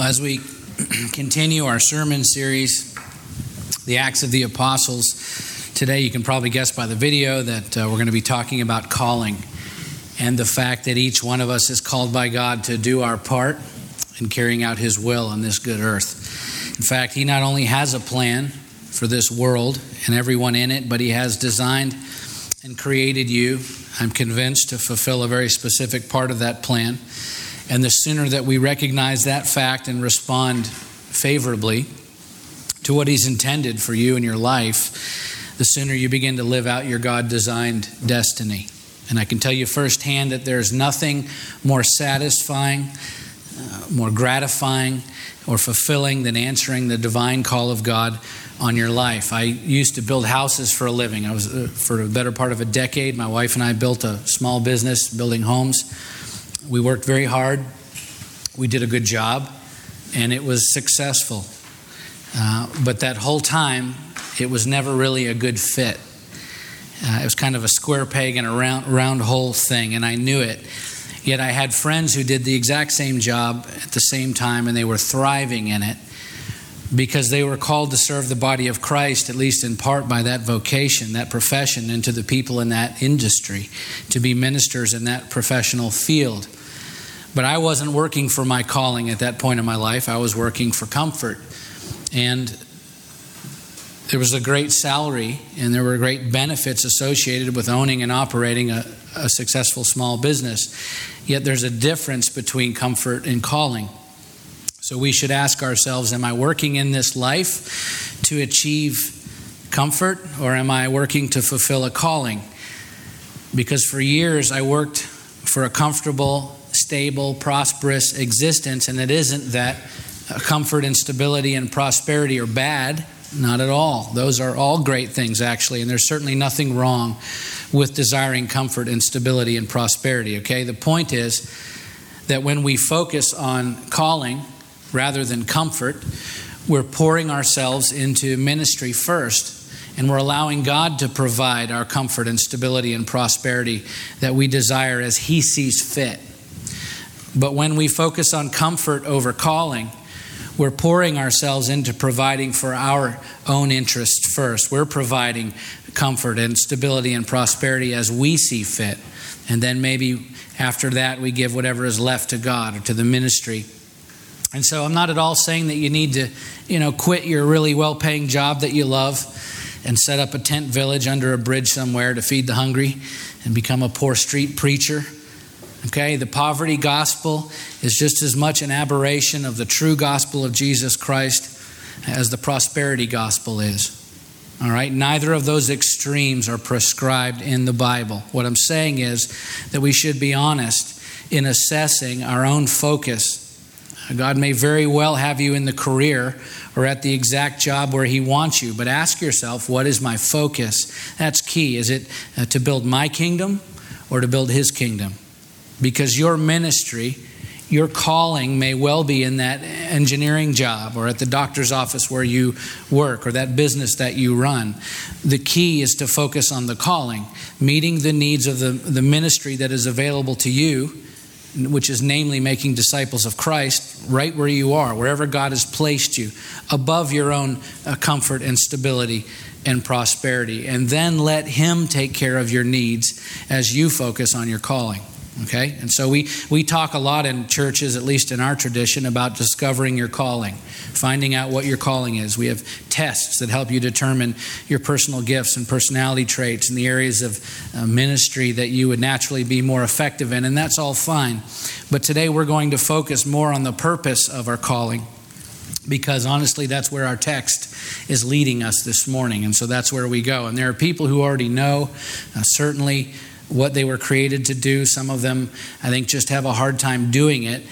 As we continue our sermon series, The Acts of the Apostles, today you can probably guess by the video that uh, we're going to be talking about calling and the fact that each one of us is called by God to do our part in carrying out His will on this good earth. In fact, He not only has a plan for this world and everyone in it, but He has designed and created you, I'm convinced, to fulfill a very specific part of that plan. And the sooner that we recognize that fact and respond favorably to what He's intended for you in your life, the sooner you begin to live out your God designed destiny. And I can tell you firsthand that there's nothing more satisfying, uh, more gratifying, or fulfilling than answering the divine call of God on your life. I used to build houses for a living. I was, uh, for a better part of a decade, my wife and I built a small business building homes. We worked very hard. We did a good job, and it was successful. Uh, but that whole time, it was never really a good fit. Uh, it was kind of a square peg and a round, round hole thing, and I knew it. Yet I had friends who did the exact same job at the same time, and they were thriving in it because they were called to serve the body of Christ, at least in part by that vocation, that profession, and to the people in that industry, to be ministers in that professional field. But I wasn't working for my calling at that point in my life. I was working for comfort. And there was a great salary and there were great benefits associated with owning and operating a, a successful small business. Yet there's a difference between comfort and calling. So we should ask ourselves Am I working in this life to achieve comfort or am I working to fulfill a calling? Because for years I worked for a comfortable, stable, prosperous existence, and it isn't that comfort and stability and prosperity are bad. Not at all. Those are all great things, actually, and there's certainly nothing wrong with desiring comfort and stability and prosperity, okay? The point is that when we focus on calling, rather than comfort, we're pouring ourselves into ministry first. And we're allowing God to provide our comfort and stability and prosperity that we desire as He sees fit. But when we focus on comfort over calling, we're pouring ourselves into providing for our own interests first. We're providing comfort and stability and prosperity as we see fit. And then maybe after that, we give whatever is left to God or to the ministry and so I'm not at all saying that you need to, you know, quit your really well-paying job that you love and set up a tent village under a bridge somewhere to feed the hungry and become a poor street preacher. Okay, the poverty gospel is just as much an aberration of the true gospel of Jesus Christ as the prosperity gospel is. All right, neither of those extremes are prescribed in the Bible. What I'm saying is that we should be honest in assessing our own focus God may very well have you in the career or at the exact job where He wants you, but ask yourself, what is my focus? That's key. Is it uh, to build my kingdom or to build His kingdom? Because your ministry, your calling may well be in that engineering job or at the doctor's office where you work or that business that you run. The key is to focus on the calling, meeting the needs of the, the ministry that is available to you which is namely making disciples of Christ right where you are, wherever God has placed you, above your own uh, comfort and stability and prosperity. And then let Him take care of your needs as you focus on your calling. Okay? And so we, we talk a lot in churches, at least in our tradition, about discovering your calling, finding out what your calling is. We have tests that help you determine your personal gifts and personality traits in the areas of uh, ministry that you would naturally be more effective in, and that's all fine. But today we're going to focus more on the purpose of our calling because honestly, that's where our text is leading us this morning. And so that's where we go. And there are people who already know, uh, certainly what they were created to do. Some of them, I think, just have a hard time doing it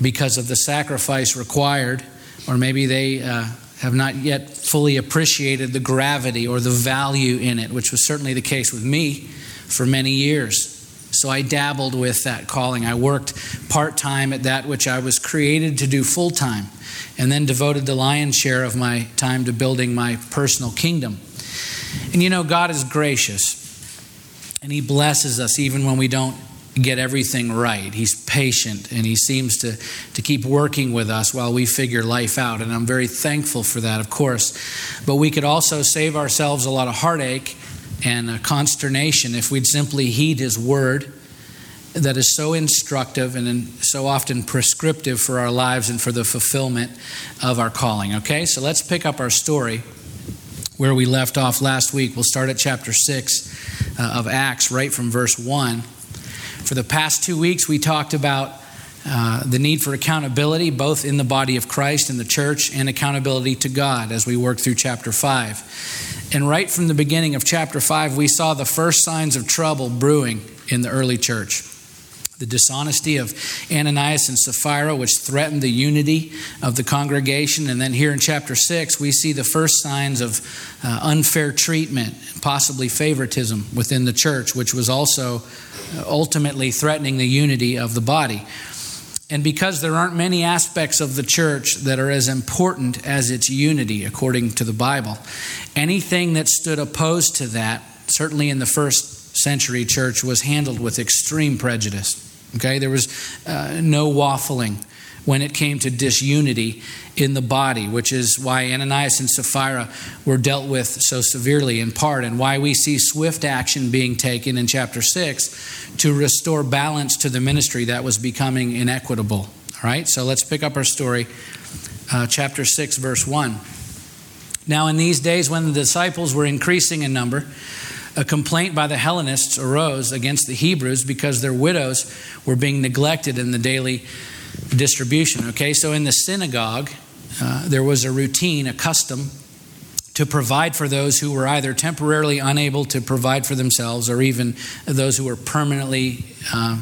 because of the sacrifice required, or maybe they uh, have not yet fully appreciated the gravity or the value in it, which was certainly the case with me for many years. So I dabbled with that calling. I worked part time at that which I was created to do full time, and then devoted the lion's share of my time to building my personal kingdom. And you know, God is gracious. And He blesses us even when we don't get everything right. He's patient and he seems to, to keep working with us while we figure life out. And I'm very thankful for that, of course. But we could also save ourselves a lot of heartache and uh, consternation if we'd simply heed his word that is so instructive and so often prescriptive for our lives and for the fulfillment of our calling. Okay, so let's pick up our story where we left off last week. We'll start at chapter 6 uh, of Acts, right from verse 1. For the past two weeks, we talked about uh, the need for accountability, both in the body of Christ and the church, and accountability to God as we work through chapter 5. And right from the beginning of chapter 5, we saw the first signs of trouble brewing in the early church the dishonesty of Ananias and Sapphira, which threatened the unity of the congregation. And then here in chapter 6, we see the first signs of uh, unfair treatment, possibly favoritism within the church, which was also uh, ultimately threatening the unity of the body. And because there aren't many aspects of the church that are as important as its unity, according to the Bible, anything that stood opposed to that, certainly in the first century church, was handled with extreme prejudice. Okay, there was uh, no waffling when it came to disunity in the body, which is why Ananias and Sapphira were dealt with so severely in part, and why we see swift action being taken in chapter 6 to restore balance to the ministry that was becoming inequitable. All right, so let's pick up our story, uh, chapter 6, verse 1. Now, in these days when the disciples were increasing in number, a complaint by the Hellenists arose against the Hebrews because their widows were being neglected in the daily distribution. Okay, so in the synagogue, uh, there was a routine, a custom to provide for those who were either temporarily unable to provide for themselves or even those who were permanently uh,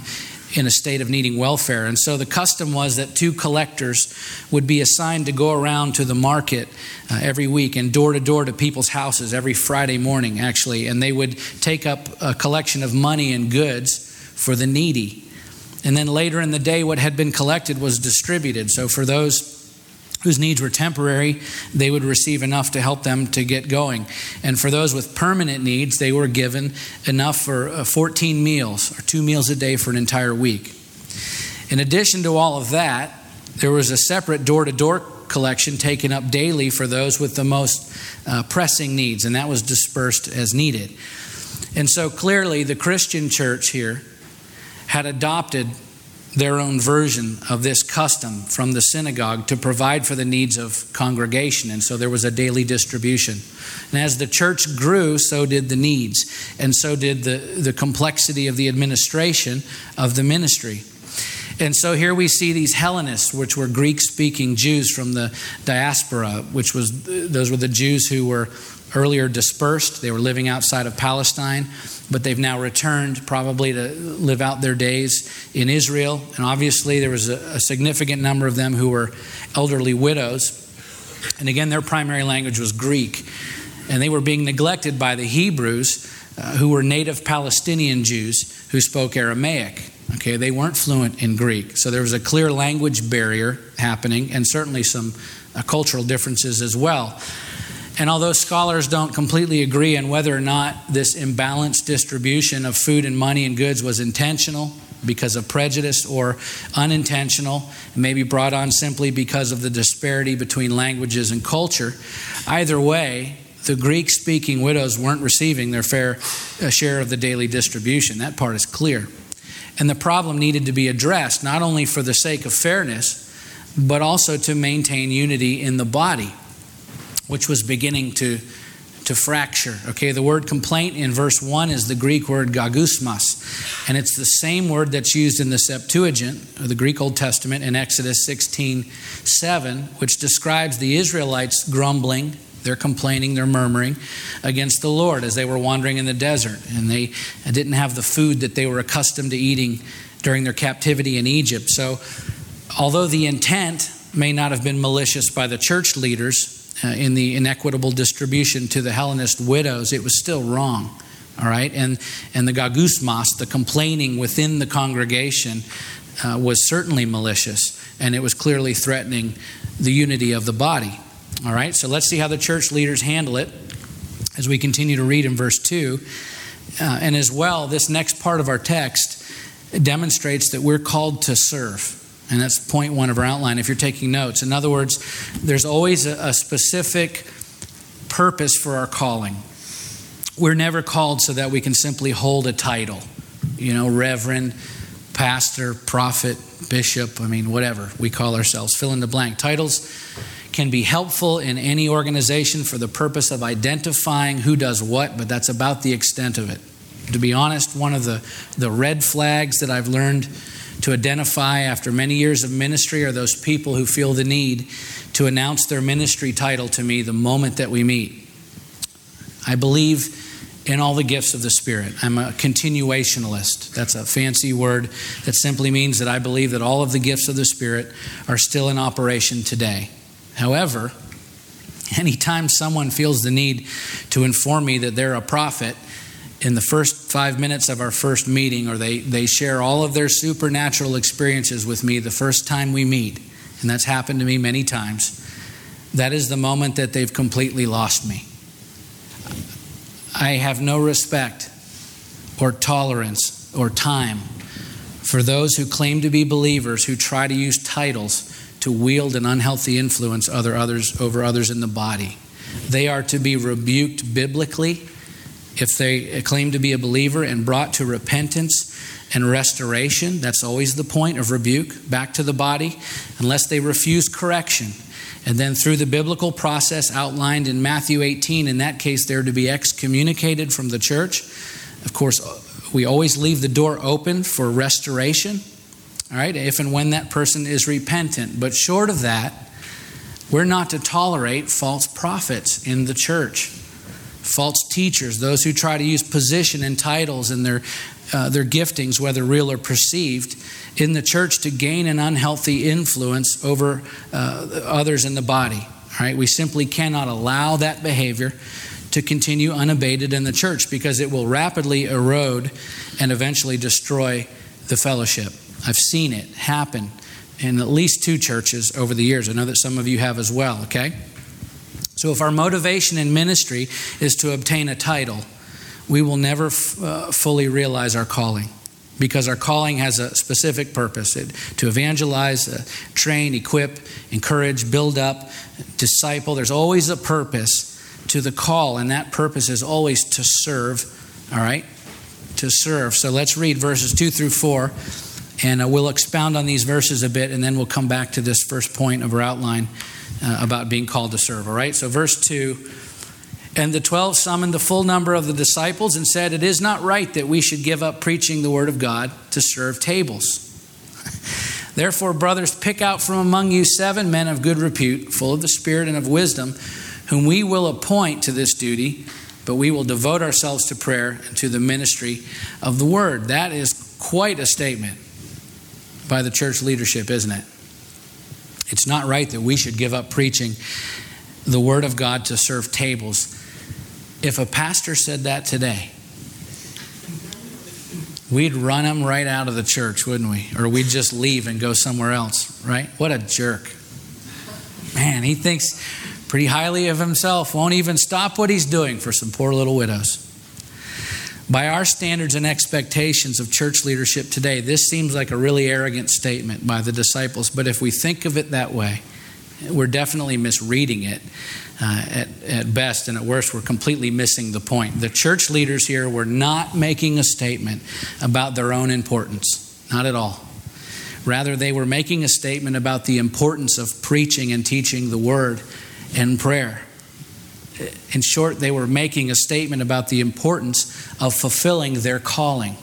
in a state of needing welfare. And so the custom was that two collectors would be assigned to go around to the market uh, every week and door to door to people's houses every Friday morning, actually. And they would take up a collection of money and goods for the needy. And then later in the day, what had been collected was distributed. So for those whose needs were temporary, they would receive enough to help them to get going. And for those with permanent needs, they were given enough for uh, 14 meals or two meals a day for an entire week. In addition to all of that, there was a separate door to door collection taken up daily for those with the most uh, pressing needs, and that was dispersed as needed. And so clearly, the Christian church here had adopted their own version of this custom from the synagogue to provide for the needs of congregation. And so there was a daily distribution. And as the church grew, so did the needs, and so did the, the complexity of the administration of the ministry. And so here we see these Hellenists, which were Greek speaking Jews from the diaspora, which was those were the Jews who were earlier dispersed. They were living outside of Palestine, but they've now returned probably to live out their days in Israel. And obviously, there was a, a significant number of them who were elderly widows. And again, their primary language was Greek. And they were being neglected by the Hebrews, uh, who were native Palestinian Jews who spoke Aramaic. Okay, they weren't fluent in Greek. So there was a clear language barrier happening, and certainly some uh, cultural differences as well. And although scholars don't completely agree on whether or not this imbalanced distribution of food and money and goods was intentional because of prejudice or unintentional, maybe brought on simply because of the disparity between languages and culture, either way, the Greek speaking widows weren't receiving their fair uh, share of the daily distribution. That part is clear. And the problem needed to be addressed, not only for the sake of fairness, but also to maintain unity in the body which was beginning to, to fracture. Okay, the word complaint in verse 1 is the Greek word gongysmos, and it's the same word that's used in the Septuagint, or the Greek Old Testament, in Exodus 16 7, which describes the Israelites grumbling they're complaining, they're murmuring against the Lord as they were wandering in the desert. And they didn't have the food that they were accustomed to eating during their captivity in Egypt. So, although the intent may not have been malicious by the church leaders, uh, in the inequitable distribution to the Hellenist widows, it was still wrong. All right, and and the gongysmos, the complaining within the congregation, uh, was certainly malicious, and it was clearly threatening the unity of the body. All right, so let's see how the church leaders handle it as we continue to read in verse two, uh, and as well, this next part of our text demonstrates that we're called to serve. And that's point one of our outline if you're taking notes. In other words, there's always a, a specific purpose for our calling. We're never called so that we can simply hold a title, you know, reverend, pastor, prophet, bishop, I mean, whatever we call ourselves, fill in the blank. Titles can be helpful in any organization for the purpose of identifying who does what, but that's about the extent of it. To be honest, one of the, the red flags that I've learned to identify after many years of ministry are those people who feel the need to announce their ministry title to me the moment that we meet. I believe in all the gifts of the Spirit. I'm a continuationalist. That's a fancy word that simply means that I believe that all of the gifts of the Spirit are still in operation today. However, anytime someone feels the need to inform me that they're a prophet, in the first five minutes of our first meeting, or they, they share all of their supernatural experiences with me the first time we meet, and that's happened to me many times, that is the moment that they've completely lost me. I have no respect or tolerance or time for those who claim to be believers who try to use titles to wield an unhealthy influence other others over others in the body. They are to be rebuked biblically if they claim to be a believer and brought to repentance and restoration. That's always the point of rebuke back to the body, unless they refuse correction. And then through the biblical process outlined in Matthew 18, in that case, they're to be excommunicated from the church. Of course, we always leave the door open for restoration, all right, if and when that person is repentant. But short of that, we're not to tolerate false prophets in the church false teachers, those who try to use position and titles and their, uh, their giftings, whether real or perceived, in the church to gain an unhealthy influence over uh, others in the body. Right, we simply cannot allow that behavior to continue unabated in the church because it will rapidly erode and eventually destroy the fellowship. I've seen it happen in at least two churches over the years. I know that some of you have as well, okay? So, if our motivation in ministry is to obtain a title, we will never f- uh, fully realize our calling because our calling has a specific purpose it, to evangelize, uh, train, equip, encourage, build up, disciple. There's always a purpose to the call, and that purpose is always to serve, all right? To serve. So, let's read verses 2 through 4, and uh, we'll expound on these verses a bit, and then we'll come back to this first point of our outline uh, about being called to serve. All right, so verse 2 And the twelve summoned the full number of the disciples and said, It is not right that we should give up preaching the word of God to serve tables. Therefore, brothers, pick out from among you seven men of good repute, full of the Spirit and of wisdom, whom we will appoint to this duty, but we will devote ourselves to prayer and to the ministry of the word. That is quite a statement by the church leadership, isn't it? It's not right that we should give up preaching the Word of God to serve tables. If a pastor said that today, we'd run him right out of the church, wouldn't we? Or we'd just leave and go somewhere else, right? What a jerk. Man, he thinks pretty highly of himself, won't even stop what he's doing for some poor little widows. By our standards and expectations of church leadership today, this seems like a really arrogant statement by the disciples, but if we think of it that way, we're definitely misreading it uh, at, at best, and at worst, we're completely missing the point. The church leaders here were not making a statement about their own importance, not at all. Rather, they were making a statement about the importance of preaching and teaching the word and prayer in short, they were making a statement about the importance of fulfilling their calling.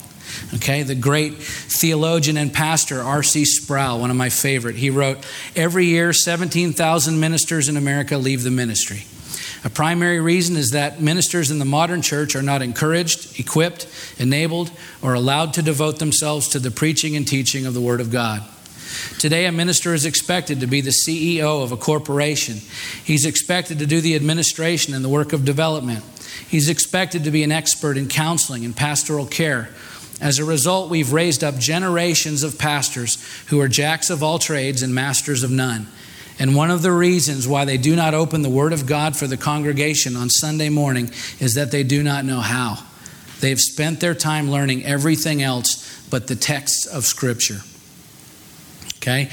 Okay, the great theologian and pastor R.C. Sproul, one of my favorite, he wrote, Every year, 17,000 ministers in America leave the ministry. A primary reason is that ministers in the modern church are not encouraged, equipped, enabled, or allowed to devote themselves to the preaching and teaching of the Word of God. Today, a minister is expected to be the CEO of a corporation. He's expected to do the administration and the work of development. He's expected to be an expert in counseling and pastoral care. As a result, we've raised up generations of pastors who are jacks of all trades and masters of none. And one of the reasons why they do not open the Word of God for the congregation on Sunday morning is that they do not know how. They've spent their time learning everything else but the texts of Scripture. Okay?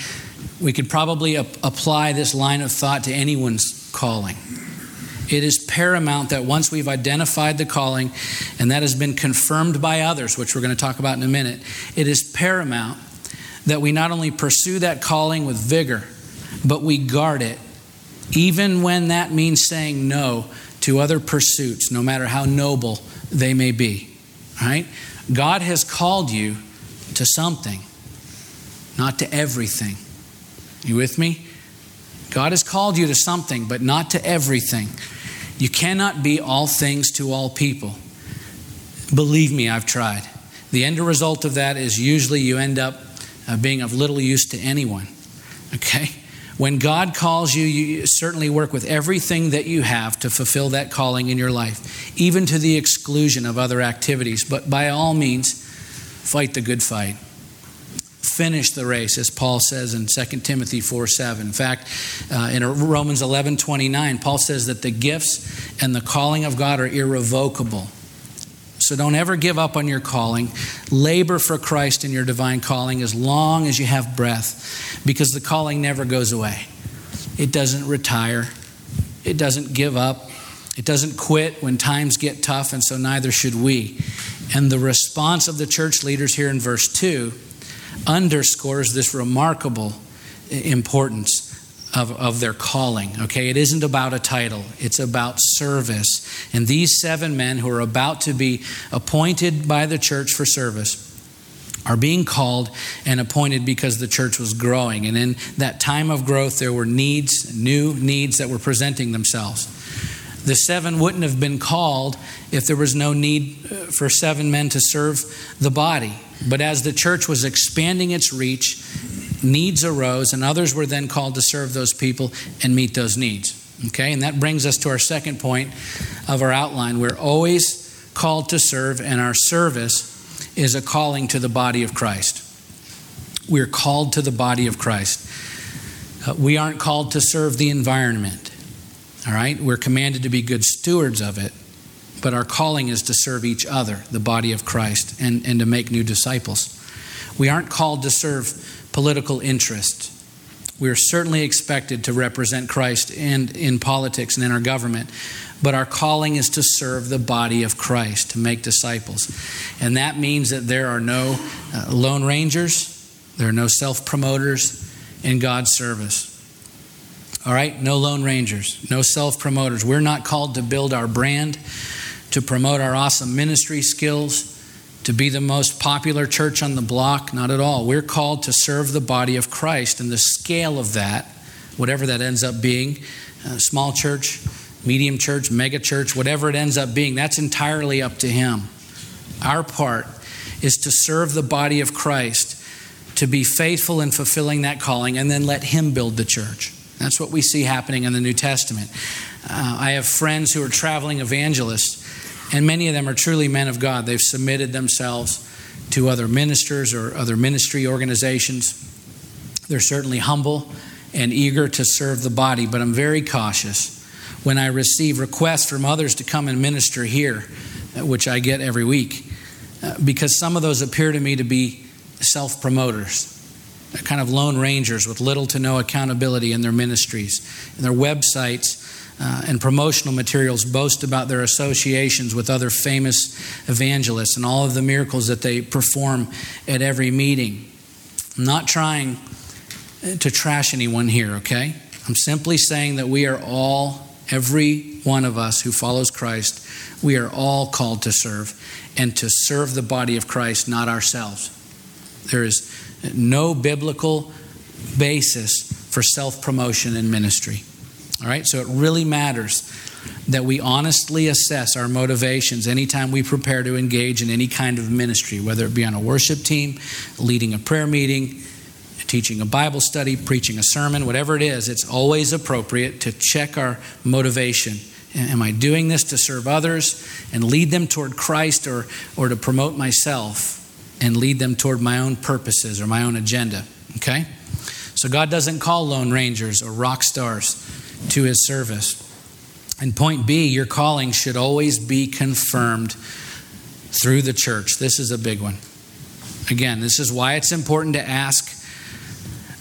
We could probably ap- apply this line of thought to anyone's calling. It is paramount that once we've identified the calling and that has been confirmed by others, which we're going to talk about in a minute, it is paramount that we not only pursue that calling with vigor, but we guard it, even when that means saying no to other pursuits, no matter how noble they may be. Right? God has called you to something, not to everything. You with me? God has called you to something, but not to everything. You cannot be all things to all people. Believe me, I've tried. The end result of that is usually you end up uh, being of little use to anyone. Okay? When God calls you, you certainly work with everything that you have to fulfill that calling in your life, even to the exclusion of other activities. But by all means, fight the good fight. Finish the race, as Paul says in 2 Timothy 4 7. In fact, uh, in Romans 11 29, Paul says that the gifts and the calling of God are irrevocable. So don't ever give up on your calling. Labor for Christ in your divine calling as long as you have breath, because the calling never goes away. It doesn't retire, it doesn't give up, it doesn't quit when times get tough, and so neither should we. And the response of the church leaders here in verse 2 underscores this remarkable importance of, of their calling. Okay, it isn't about a title, it's about service. And these seven men who are about to be appointed by the church for service are being called and appointed because the church was growing. And in that time of growth, there were needs, new needs that were presenting themselves. The seven wouldn't have been called if there was no need uh, for seven men to serve the body. But as the church was expanding its reach, needs arose, and others were then called to serve those people and meet those needs. Okay, and that brings us to our second point of our outline. We're always called to serve, and our service is a calling to the body of Christ. We're called to the body of Christ. Uh, we aren't called to serve the environment, all right? We're commanded to be good stewards of it, but our calling is to serve each other, the body of Christ, and, and to make new disciples. We aren't called to serve political interest. We are certainly expected to represent Christ and in politics and in our government, but our calling is to serve the body of Christ, to make disciples. And that means that there are no uh, lone rangers, there are no self promoters in God's service. All right, no lone rangers, no self promoters. We're not called to build our brand, to promote our awesome ministry skills to be the most popular church on the block, not at all. We're called to serve the body of Christ, and the scale of that, whatever that ends up being, uh, small church, medium church, mega church, whatever it ends up being, that's entirely up to Him. Our part is to serve the body of Christ, to be faithful in fulfilling that calling, and then let Him build the church. That's what we see happening in the New Testament. Uh, I have friends who are traveling evangelists and many of them are truly men of God. They've submitted themselves to other ministers or other ministry organizations. They're certainly humble and eager to serve the body, but I'm very cautious when I receive requests from others to come and minister here, which I get every week, uh, because some of those appear to me to be self promoters, kind of lone rangers with little to no accountability in their ministries. And their websites uh, and promotional materials boast about their associations with other famous evangelists and all of the miracles that they perform at every meeting. I'm not trying to trash anyone here, okay? I'm simply saying that we are all, every one of us who follows Christ, we are all called to serve and to serve the body of Christ, not ourselves. There is no biblical basis for self promotion in ministry. All right, so it really matters that we honestly assess our motivations anytime we prepare to engage in any kind of ministry, whether it be on a worship team, leading a prayer meeting, teaching a Bible study, preaching a sermon, whatever it is, it's always appropriate to check our motivation. Am I doing this to serve others and lead them toward Christ or, or to promote myself and lead them toward my own purposes or my own agenda? Okay? So God doesn't call Lone Rangers or rock stars to his service. And point B, your calling should always be confirmed through the church. This is a big one. Again, this is why it's important to ask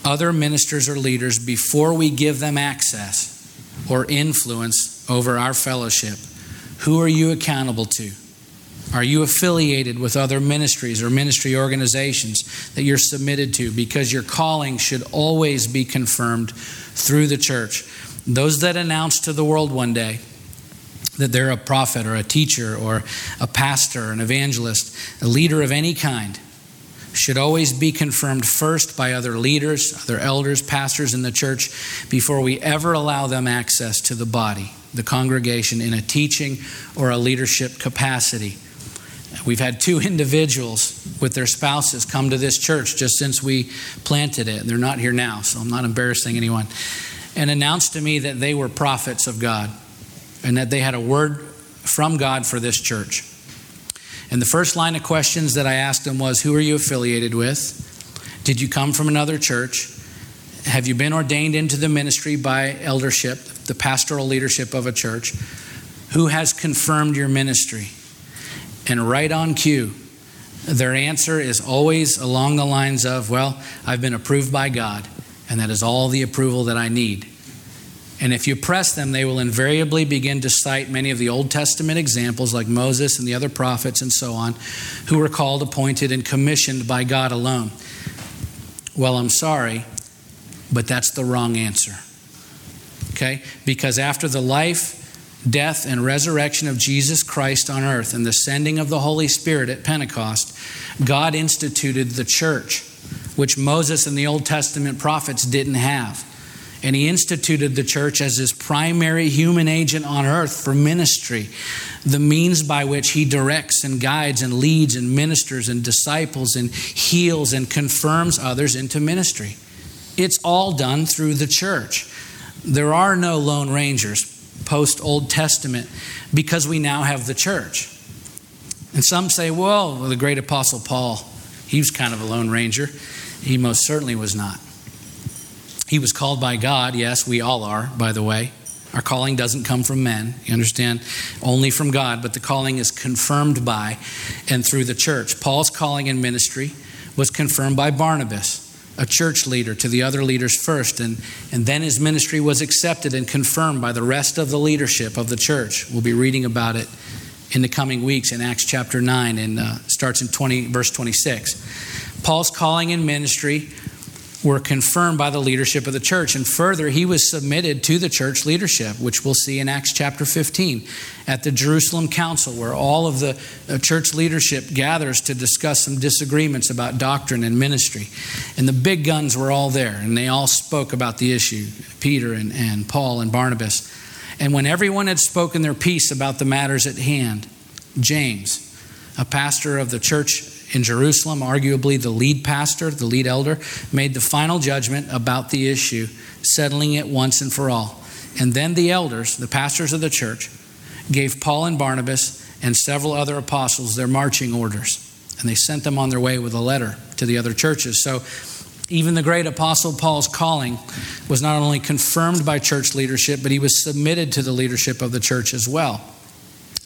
other ministers or leaders before we give them access or influence over our fellowship. Who are you accountable to? Are you affiliated with other ministries or ministry organizations that you're submitted to? Because your calling should always be confirmed through the church. Those that announce to the world one day that they're a prophet or a teacher or a pastor, an evangelist, a leader of any kind, should always be confirmed first by other leaders, other elders, pastors in the church before we ever allow them access to the body, the congregation, in a teaching or a leadership capacity. We've had two individuals with their spouses come to this church just since we planted it. They're not here now, so I'm not embarrassing anyone. And announced to me that they were prophets of God and that they had a word from God for this church. And the first line of questions that I asked them was Who are you affiliated with? Did you come from another church? Have you been ordained into the ministry by eldership, the pastoral leadership of a church? Who has confirmed your ministry? And right on cue, their answer is always along the lines of, Well, I've been approved by God, and that is all the approval that I need. And if you press them, they will invariably begin to cite many of the Old Testament examples, like Moses and the other prophets and so on, who were called, appointed, and commissioned by God alone. Well, I'm sorry, but that's the wrong answer. Okay? Because after the life, death, and resurrection of Jesus Christ on earth and the sending of the Holy Spirit at Pentecost, God instituted the church, which Moses and the Old Testament prophets didn't have and he instituted the church as his primary human agent on earth for ministry, the means by which he directs and guides and leads and ministers and disciples and heals and confirms others into ministry. It's all done through the church. There are no Lone Rangers post Old Testament because we now have the church. And some say, well, the great apostle Paul, he was kind of a Lone Ranger. He most certainly was not. He was called by God. Yes, we all are, by the way. Our calling doesn't come from men, you understand? Only from God, but the calling is confirmed by and through the church. Paul's calling in ministry was confirmed by Barnabas, a church leader, to the other leaders first, and, and then his ministry was accepted and confirmed by the rest of the leadership of the church. We'll be reading about it in the coming weeks in Acts chapter 9 and uh, starts in 20, verse 26. Paul's calling in ministry were confirmed by the leadership of the church. And further, he was submitted to the church leadership, which we'll see in Acts chapter 15 at the Jerusalem Council, where all of the uh, church leadership gathers to discuss some disagreements about doctrine and ministry. And the big guns were all there, and they all spoke about the issue Peter and, and Paul and Barnabas. And when everyone had spoken their piece about the matters at hand, James, a pastor of the church in Jerusalem, arguably the lead pastor, the lead elder, made the final judgment about the issue, settling it once and for all. And then the elders, the pastors of the church, gave Paul and Barnabas and several other apostles their marching orders. And they sent them on their way with a letter to the other churches. So even the great apostle Paul's calling was not only confirmed by church leadership, but he was submitted to the leadership of the church as well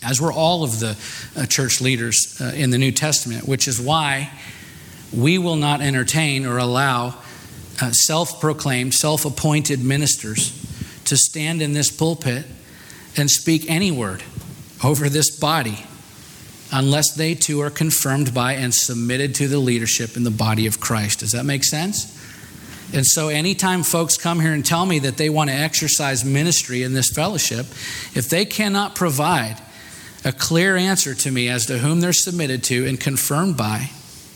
as were all of the uh, church leaders uh, in the New Testament, which is why we will not entertain or allow uh, self proclaimed, self appointed ministers to stand in this pulpit and speak any word over this body unless they too are confirmed by and submitted to the leadership in the body of Christ. Does that make sense? And so, anytime folks come here and tell me that they want to exercise ministry in this fellowship, if they cannot provide a clear answer to me as to whom they're submitted to and confirmed by,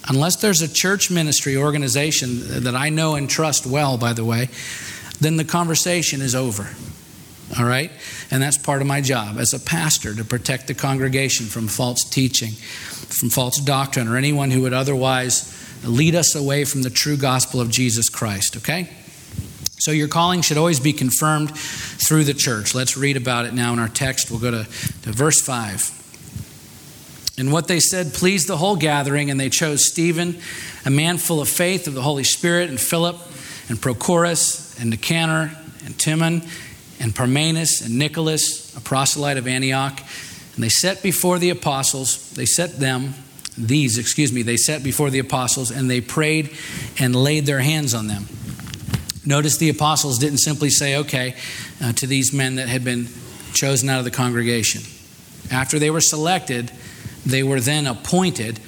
unless there's a church ministry organization that I know and trust well, by the way, then the conversation is over. All right? And that's part of my job as a pastor to protect the congregation from false teaching, from false doctrine, or anyone who would otherwise lead us away from the true gospel of Jesus Christ. Okay? So your calling should always be confirmed through the church. Let's read about it now in our text. We'll go to, to verse 5. And what they said pleased the whole gathering, and they chose Stephen, a man full of faith of the Holy Spirit, and Philip, and Prochorus, and Nicanor, and Timon, and Parmenas, and Nicholas, a proselyte of Antioch. And they set before the apostles, they set them these, excuse me, they set before the apostles and they prayed and laid their hands on them. Notice the apostles didn't simply say, okay, uh, to these men that had been chosen out of the congregation. After they were selected, they were then appointed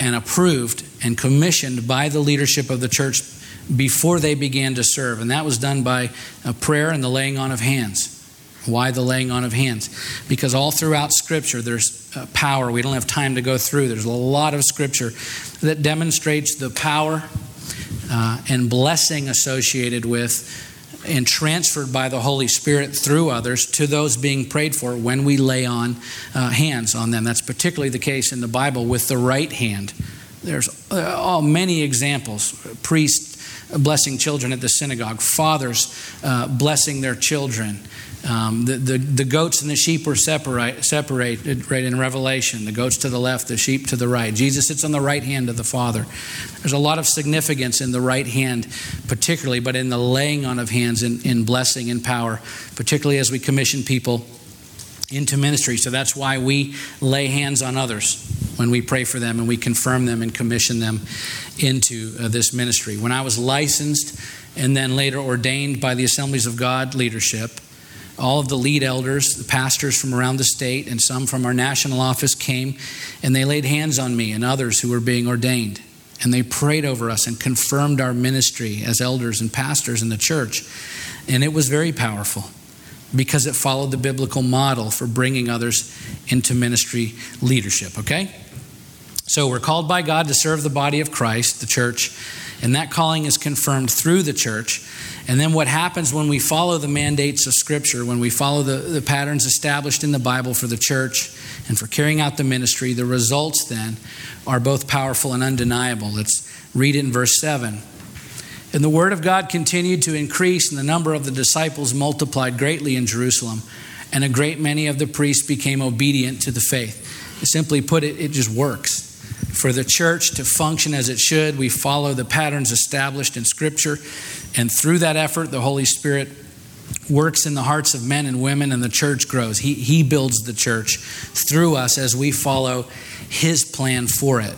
and approved and commissioned by the leadership of the church before they began to serve. And that was done by prayer and the laying on of hands. Why the laying on of hands? Because all throughout Scripture there's uh, power. We don't have time to go through. There's a lot of Scripture that demonstrates the power uh, and blessing associated with and transferred by the Holy Spirit through others to those being prayed for when we lay on uh, hands on them. That's particularly the case in the Bible with the right hand. There's uh, oh, many examples. Priests blessing children at the synagogue, fathers uh, blessing their children. Um, the, the, the, goats and the sheep were separate, separated right in Revelation. The goats to the left, the sheep to the right. Jesus sits on the right hand of the Father. There's a lot of significance in the right hand, particularly, but in the laying on of hands in, in blessing and power, particularly as we commission people into ministry. So that's why we lay hands on others when we pray for them and we confirm them and commission them into uh, this ministry. When I was licensed and then later ordained by the Assemblies of God leadership, all of the lead elders, the pastors from around the state, and some from our national office came and they laid hands on me and others who were being ordained. And they prayed over us and confirmed our ministry as elders and pastors in the church. And it was very powerful because it followed the biblical model for bringing others into ministry leadership, okay? So we're called by God to serve the body of Christ, the church, and that calling is confirmed through the church. And then what happens when we follow the mandates of Scripture, when we follow the, the patterns established in the Bible for the church and for carrying out the ministry, the results then are both powerful and undeniable. Let's read it in verse 7. And the word of God continued to increase, and the number of the disciples multiplied greatly in Jerusalem, and a great many of the priests became obedient to the faith. Simply put, it, it just works. For the church to function as it should, we follow the patterns established in Scripture and through that effort, the Holy Spirit works in the hearts of men and women, and the church grows. He, he builds the church through us as we follow His plan for it.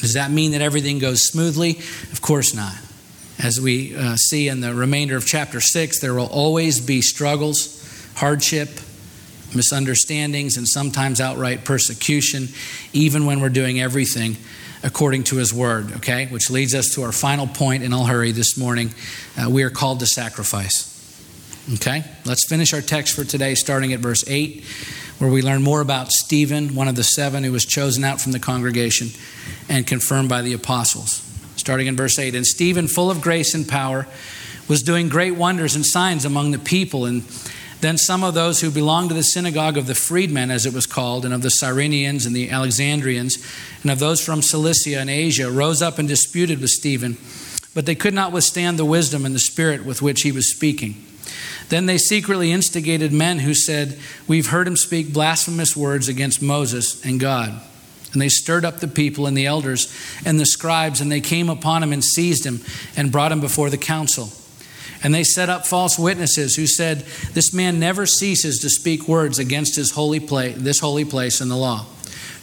Does that mean that everything goes smoothly? Of course not. As we uh, see in the remainder of chapter 6, there will always be struggles, hardship, misunderstandings, and sometimes outright persecution, even when we're doing everything according to his word, okay? Which leads us to our final point, and I'll hurry this morning. Uh, we are called to sacrifice. Okay? Let's finish our text for today, starting at verse 8, where we learn more about Stephen, one of the seven who was chosen out from the congregation and confirmed by the apostles. Starting in verse 8 And Stephen, full of grace and power, was doing great wonders and signs among the people. And then some of those who belonged to the synagogue of the freedmen, as it was called, and of the Cyrenians and the Alexandrians, and of those from Cilicia and Asia, rose up and disputed with Stephen, but they could not withstand the wisdom and the spirit with which he was speaking. Then they secretly instigated men who said, We've heard him speak blasphemous words against Moses and God. And they stirred up the people and the elders and the scribes, and they came upon him and seized him and brought him before the council. And they set up false witnesses who said, This man never ceases to speak words against his holy place, this holy place and the law.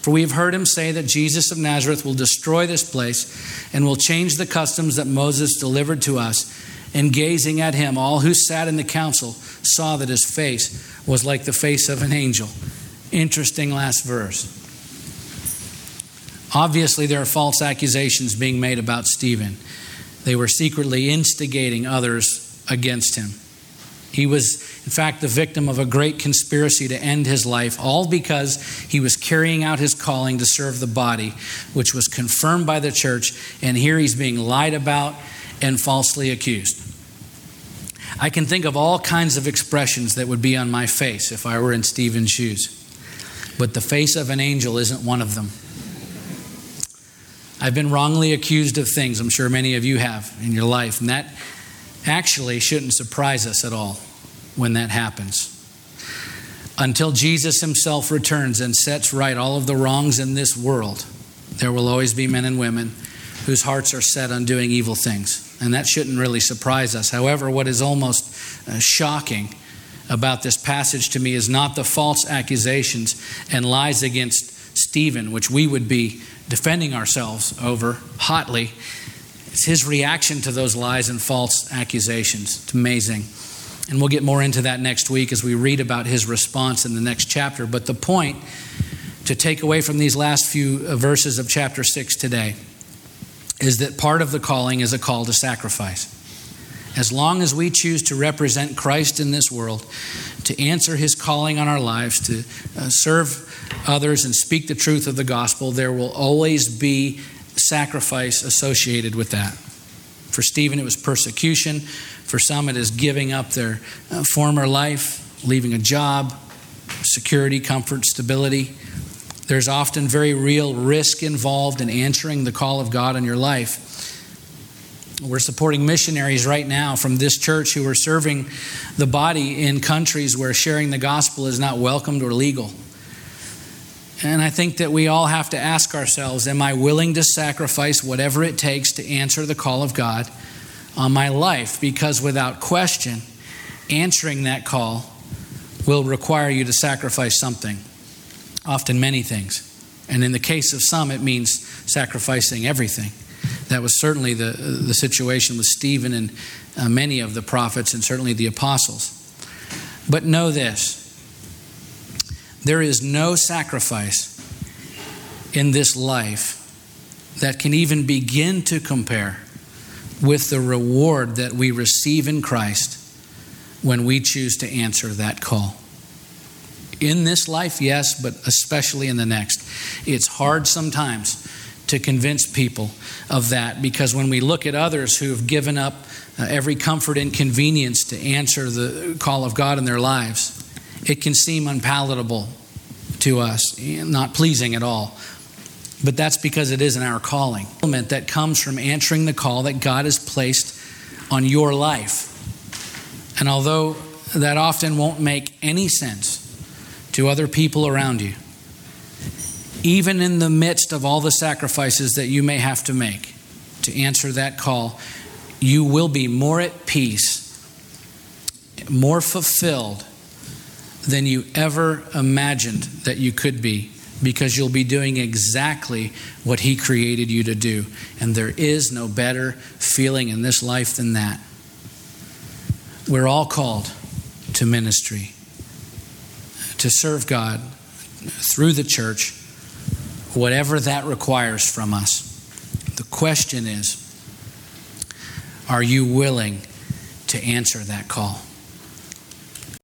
For we have heard him say that Jesus of Nazareth will destroy this place and will change the customs that Moses delivered to us. And gazing at him, all who sat in the council saw that his face was like the face of an angel. Interesting last verse. Obviously, there are false accusations being made about Stephen. They were secretly instigating others against him. He was, in fact, the victim of a great conspiracy to end his life, all because he was carrying out his calling to serve the body, which was confirmed by the church, and here he's being lied about and falsely accused. I can think of all kinds of expressions that would be on my face if I were in Stephen's shoes, but the face of an angel isn't one of them. I've been wrongly accused of things, I'm sure many of you have in your life, and that actually shouldn't surprise us at all when that happens. Until Jesus himself returns and sets right all of the wrongs in this world, there will always be men and women whose hearts are set on doing evil things. And that shouldn't really surprise us. However, what is almost uh, shocking about this passage to me is not the false accusations and lies against Stephen, which we would be defending ourselves over hotly. It's his reaction to those lies and false accusations. It's amazing. And we'll get more into that next week as we read about his response in the next chapter. But the point to take away from these last few uh, verses of chapter 6 today is that part of the calling is a call to sacrifice. As long as we choose to represent Christ in this world, to answer his calling on our lives, to uh, serve others and speak the truth of the gospel, there will always be sacrifice associated with that. For Stephen, it was persecution. For some, it is giving up their uh, former life, leaving a job, security, comfort, stability. There's often very real risk involved in answering the call of God in your life. We're supporting missionaries right now from this church who are serving the body in countries where sharing the gospel is not welcomed or legal. And I think that we all have to ask ourselves Am I willing to sacrifice whatever it takes to answer the call of God on my life? Because without question, answering that call will require you to sacrifice something, often many things. And in the case of some, it means sacrificing everything. That was certainly the, the situation with Stephen and uh, many of the prophets, and certainly the apostles. But know this there is no sacrifice in this life that can even begin to compare with the reward that we receive in Christ when we choose to answer that call. In this life, yes, but especially in the next. It's hard sometimes to convince people of that because when we look at others who have given up uh, every comfort and convenience to answer the call of God in their lives, it can seem unpalatable to us, not pleasing at all. But that's because it isn't our calling. That comes from answering the call that God has placed on your life. And although that often won't make any sense to other people around you, even in the midst of all the sacrifices that you may have to make to answer that call, you will be more at peace, more fulfilled than you ever imagined that you could be because you'll be doing exactly what He created you to do. And there is no better feeling in this life than that. We're all called to ministry, to serve God through the church, whatever that requires from us. The question is are you willing to answer that call?